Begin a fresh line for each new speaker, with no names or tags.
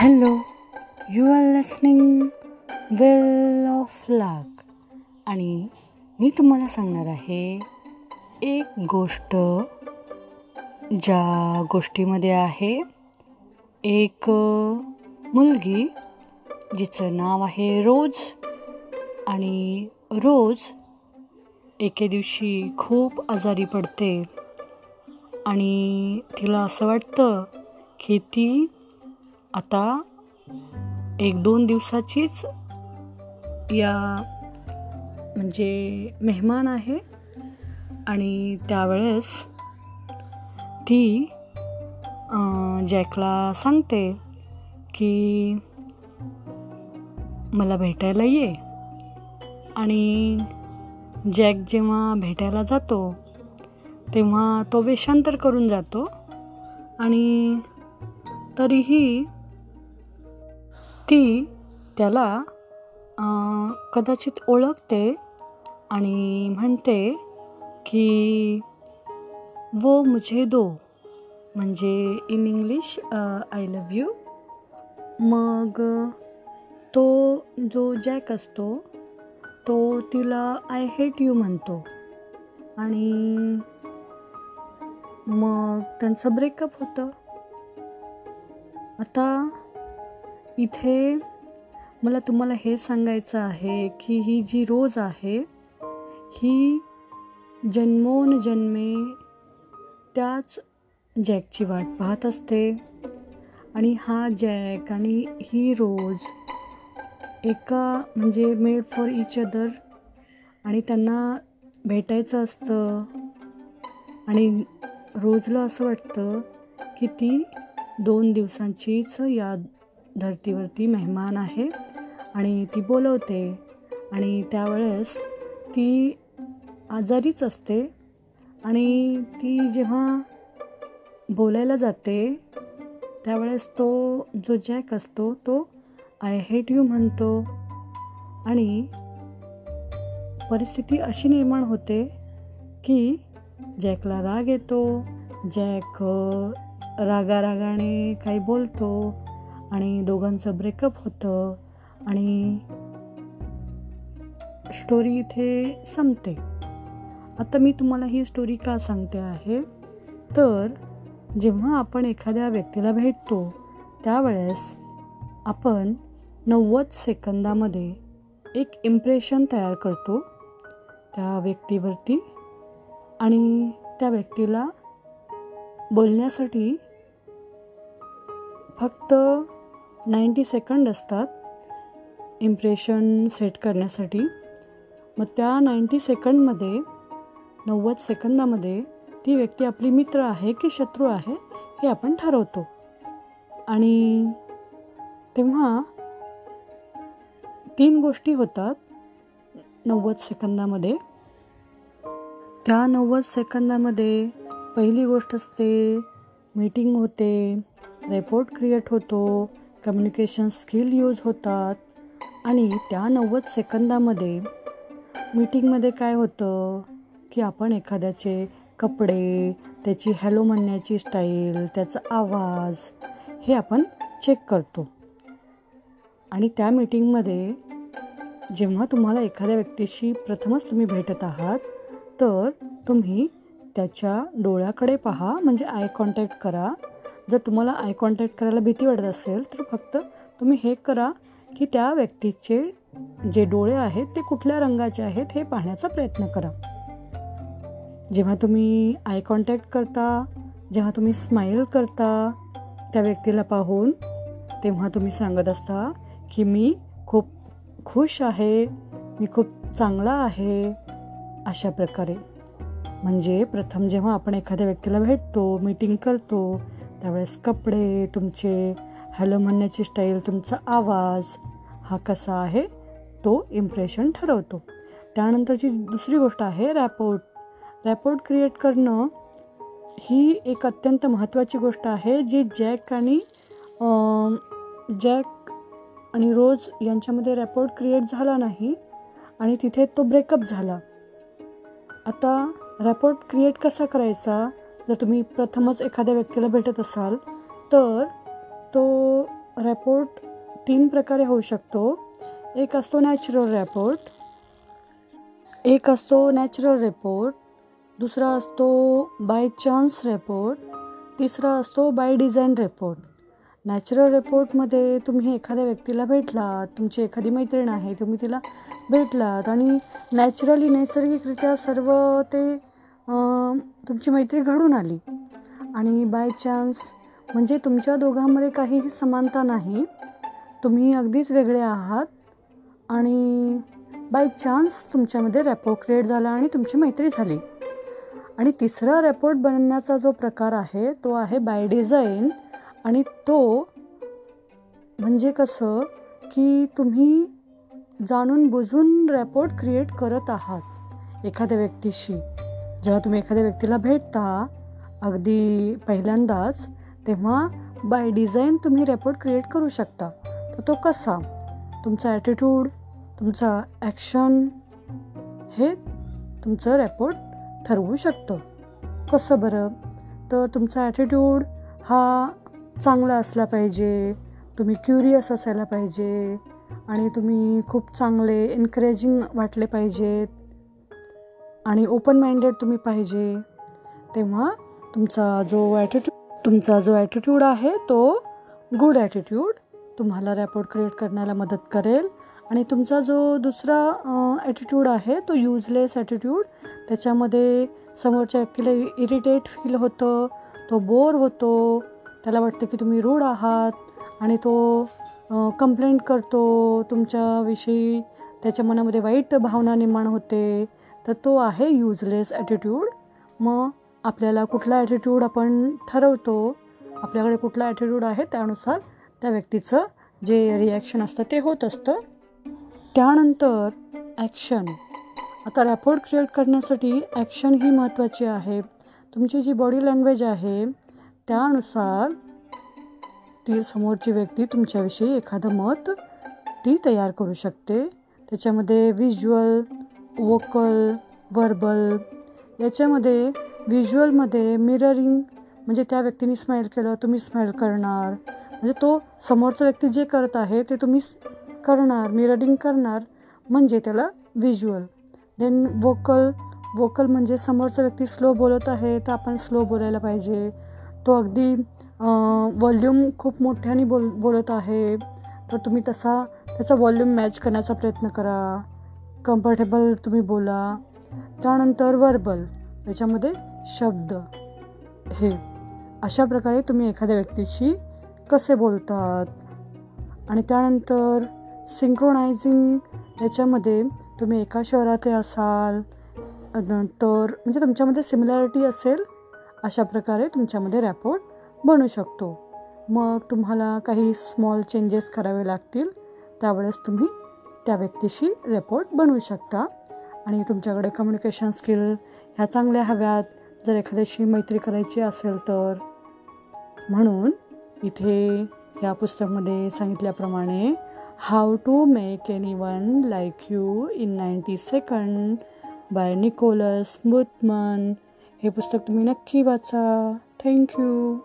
Hello you are listening well of luck आणि मी तुम्हाला सांगणार आहे एक गोष्ट ज्या गोष्टीमध्ये आहे एक मुलगी जिचं नाव आहे रोज आणि रोज एके दिवशी खूप आजारी पडते. आणि तिला असं वाटतं की ती आता एक दोन दिवसाचीच या म्हणजे मेहमान आहे आणि त्यावेळेस ती जॅकला सांगते की मला भेटायला ये. आणि जॅक जेव्हा भेटायला जातो तेव्हा तो वेषांतर करून जातो आणि तरीही ती त्याला कदाचित ओळखते आणि म्हणते की वो मुझे दो. म्हणजे in English I love you मग तो जो जॅक असतो तो तिला आय हेट यू म्हणतो. आणि मग त्यांचं ब्रेकअप होतं. आता इथे मला तुम्हाला हे सांगायचं आहे की ही जी रोज आहे ही जन्मोनजन्मे त्याच जॅकची वाट पाहत असते. आणि हा जॅक आणि ही रोज एका म्हणजे मेड फॉर इच अदर आणि त्यांना भेटायचं असतं. आणि रोजला असं वाटतं की ती दोन दिवसांचीच या धर्तीवरती मेहमान आहे आणि ती बोलवते आणि त्यावेळेस ती आजारीच असते आणि ती जेव्हा बोलायला जाते त्यावेळेस तो जो जॅक असतो तो आय हेट यू म्हणतो. आणि परिस्थिती अशी निर्माण होते की जॅकला राग येतो जॅक रागारागाने काही बोलतो आणि दोघांचं ब्रेकअप होतं आणि स्टोरी इथे संपते. आता मी तुम्हाला ही स्टोरी का सांगते आहे? तर जेव्हा आपण एखाद्या व्यक्तीला भेटतो त्यावेळेस आपण नव्वद सेकंदामध्ये एक इम्प्रेशन तयार करतो त्या व्यक्तीवरती आणि त्या व्यक्तीला बोलण्यासाठी फक्त नाईंटी सेकंड असतात इम्प्रेशन सेट करण्यासाठी. मग त्या नाईंटी सेकंडमध्ये नव्वद सेकंदामध्ये ती व्यक्ती आपली मित्र आहे की शत्रू आहे हे आपण ठरवतो. आणि तेव्हा तीन गोष्टी होतात नव्वद सेकंदामध्ये. त्या नव्वद सेकंदामध्ये पहिली गोष्ट असते मीटिंग होते रेपोर्ट क्रिएट होतो कम्युनिकेशन स्किल यूज होतात. आणि त्या नव्वद सेकंदामध्ये मीटिंगमध्ये काय होतं? की आपण एखाद्याचे कपडे त्याची हॅलो म्हणण्याची स्टाईल त्याचा आवाज हे आपण चेक करतो. आणि त्या मीटिंगमध्ये जेव्हा तुम्हाला एखाद्या व्यक्तीशी प्रथमच तुम्ही भेटत आहात तर तुम्ही त्याच्या डोळ्याकडे पहा म्हणजे आय कॉन्टॅक्ट करा. जर तुम्हाला आय कॉन्टॅक्ट करायला भीती वाटत असेल तर फक्त तुम्ही हे करा की त्या व्यक्तीचे जे डोळे आहेत ते कुठल्या रंगाचे आहेत हे पाहण्याचा प्रयत्न करा. जेव्हा तुम्ही आय कॉन्टॅक्ट करता जेव्हा तुम्ही स्माईल करता त्या व्यक्तीला पाहून तेव्हा तुम्ही सांगत असता की मी खूप खुश आहे मी खूप चांगला आहे अशा प्रकारे. म्हणजे प्रथम जेव्हा आपण एखाद्या व्यक्तीला भेटतो मीटिंग करतो त्यावेळेस कपडे तुमचे हॅलो म्हणण्याची स्टाईल तुमचा आवाज हा कसा आहे तो इम्प्रेशन ठरवतो. त्यानंतरची दुसरी गोष्ट आहे रॅपोर्ट रॅपोर्ट क्रिएट करणं ही एक अत्यंत महत्त्वाची गोष्ट आहे जी जॅक आणि जॅक आणि रोज यांच्यामध्ये रॅपोर्ट क्रिएट झाला नाही आणि तिथे तो ब्रेकअप झाला. आता रॅपोर्ट क्रिएट कसा करायचा? जर तुम्ही प्रथमच एखाद्या व्यक्तीला भेटत असाल तर तो रॅपोर्ट तीन प्रकारे होऊ शकतो. एक असतो नॅचरल रॅपोर्ट एक असतो नॅचरल रिपोर्ट दुसरा असतो बाय चान्स रिपोर्ट तिसरा असतो बाय डिझाईन रिपोर्ट नॅचरल रिपोर्टमध्ये तुम्ही एखाद्या व्यक्तीला भेटलात तुमची एखादी मैत्रीण आहे तुम्ही तिला भेटलात आणि नॅचरली नैसर्गिकरित्या सर्व ते तुमची मैत्री घडून आली. आणि बाय चान्स म्हणजे तुमच्या दोघांमध्ये काहीही समानता नाही तुम्ही अगदीच वेगळे आहात. आणि बाय चान्स तुमच्यामध्ये रॅपो क्रिएट झाला आणि तुमची मैत्री झाली. आणि तिसरा रेपोर्ट बनण्याचा जो प्रकार आहे तो आहे बाय डिझाईन आणि तो म्हणजे कसं की तुम्ही जाणून बुजून रेपोर्ट क्रिएट करत आहात एखाद्या व्यक्तीशी. जेव्हा तुम्ही एखाद्या व्यक्तीला भेटता अगदी पहिल्यांदाच तेव्हा बाय डिझाईन तुम्ही रेपोर्ट क्रिएट करू शकता. तर तो कसा? तुमचा ॲटिट्यूड तुमचा ॲक्शन हे तुमचं रेपोर्ट ठरवू शकतं. कसं बरं? तर तुमचा ॲटिट्यूड हा चांगला असला पाहिजे तुम्ही क्युरियस असायला पाहिजे आणि तुम्ही खूप चांगले एनकरेजिंग वाटले पाहिजेत. आणि ओपन माइंडेड तुम्ही पाहिजे. तेव्हा तुमचा जो ॲटिट्यूड तुमचा जो ॲटिट्यूड आहे तो गुड ॲटिट्यूड तुम्हाला रॅपोर्ट क्रिएट करण्याला मदत करेल. आणि तुमचा जो दुसरा ॲटिट्यूड आहे तो यूजलेस ॲटिट्यूड त्याच्यामध्ये समोरच्या व्यक्तीला इरिटेट फील होतं तो बोर होतो. त्याला वाटतं की तुम्ही रूढ आहात आणि तो कंप्लेंट करतो. तुमच्याविषयी त्याच्या मनामध्ये वाईट भावना निर्माण होते. तर तो आहे युजलेस ॲटिट्यूड मग आपल्याला कुठला ॲटिट्यूड आपण ठरवतो आपल्याकडे कुठला ॲटिट्यूड आहे त्यानुसार त्या व्यक्तीचं जे रिॲक्शन असतं ते होत असतं. त्यानंतर ॲक्शन आता रॅपोर्ट क्रिएट करण्यासाठी ॲक्शन ही महत्त्वाची आहे. तुमची जी बॉडी लँग्वेज आहे त्यानुसार ती समोरची व्यक्ती तुमच्याविषयी एखादं मत ती तयार करू शकते. त्याच्यामध्ये व्हिज्युअल वोकल वर्बल याच्यामध्ये व्हिज्युअलमध्ये मिररिंग म्हणजे त्या व्यक्तीने स्माईल केलं तुम्ही स्माईल करणार. म्हणजे तो समोरचा व्यक्ती जे करत आहे ते तुम्ही करणार मिररिंग करणार म्हणजे त्याला व्हिज्युअल देन वोकल वोकल म्हणजे समोरचा व्यक्ती स्लो बोलत आहे तर आपण स्लो बोलायला पाहिजे. तो अगदी वॉल्यूम खूप मोठ्याने बोल बोलत आहे तर तुम्ही तसा त्याचा वॉल्यूम मॅच करण्याचा प्रयत्न करा. कम्फर्टेबल तुम्ही बोला. त्यानंतर वर्बल याच्यामध्ये शब्द. हे अशा प्रकारे तुम्ही एखाद्या व्यक्तीशी कसे बोलतात? आणि त्यानंतर सिंक्रोनायझिंग याच्यामध्ये तुम्ही एका शहरातले असाल तर म्हणजे तुमच्यामध्ये सिमिलॅरिटी असेल अशा प्रकारे तुमच्यामध्ये रॅपोर्ट बनू शकतो. मग तुम्हाला काही स्मॉल चेंजेस करावे लागतील त्यावेळेस तुम्ही त्या व्यक्तीशी रेपोर्ट बनवू शकता. आणि तुमच्याकडे कम्युनिकेशन स्किल ह्या चांगल्या हव्यात. जर एखाद्याशी मैत्री करायची असेल तर. म्हणून इथे या पुस्तकामध्ये सांगितल्याप्रमाणे how to make anyone like you in ninety second by Nicholas Boothman हे पुस्तक तुम्ही नक्की वाचा. थँक्यू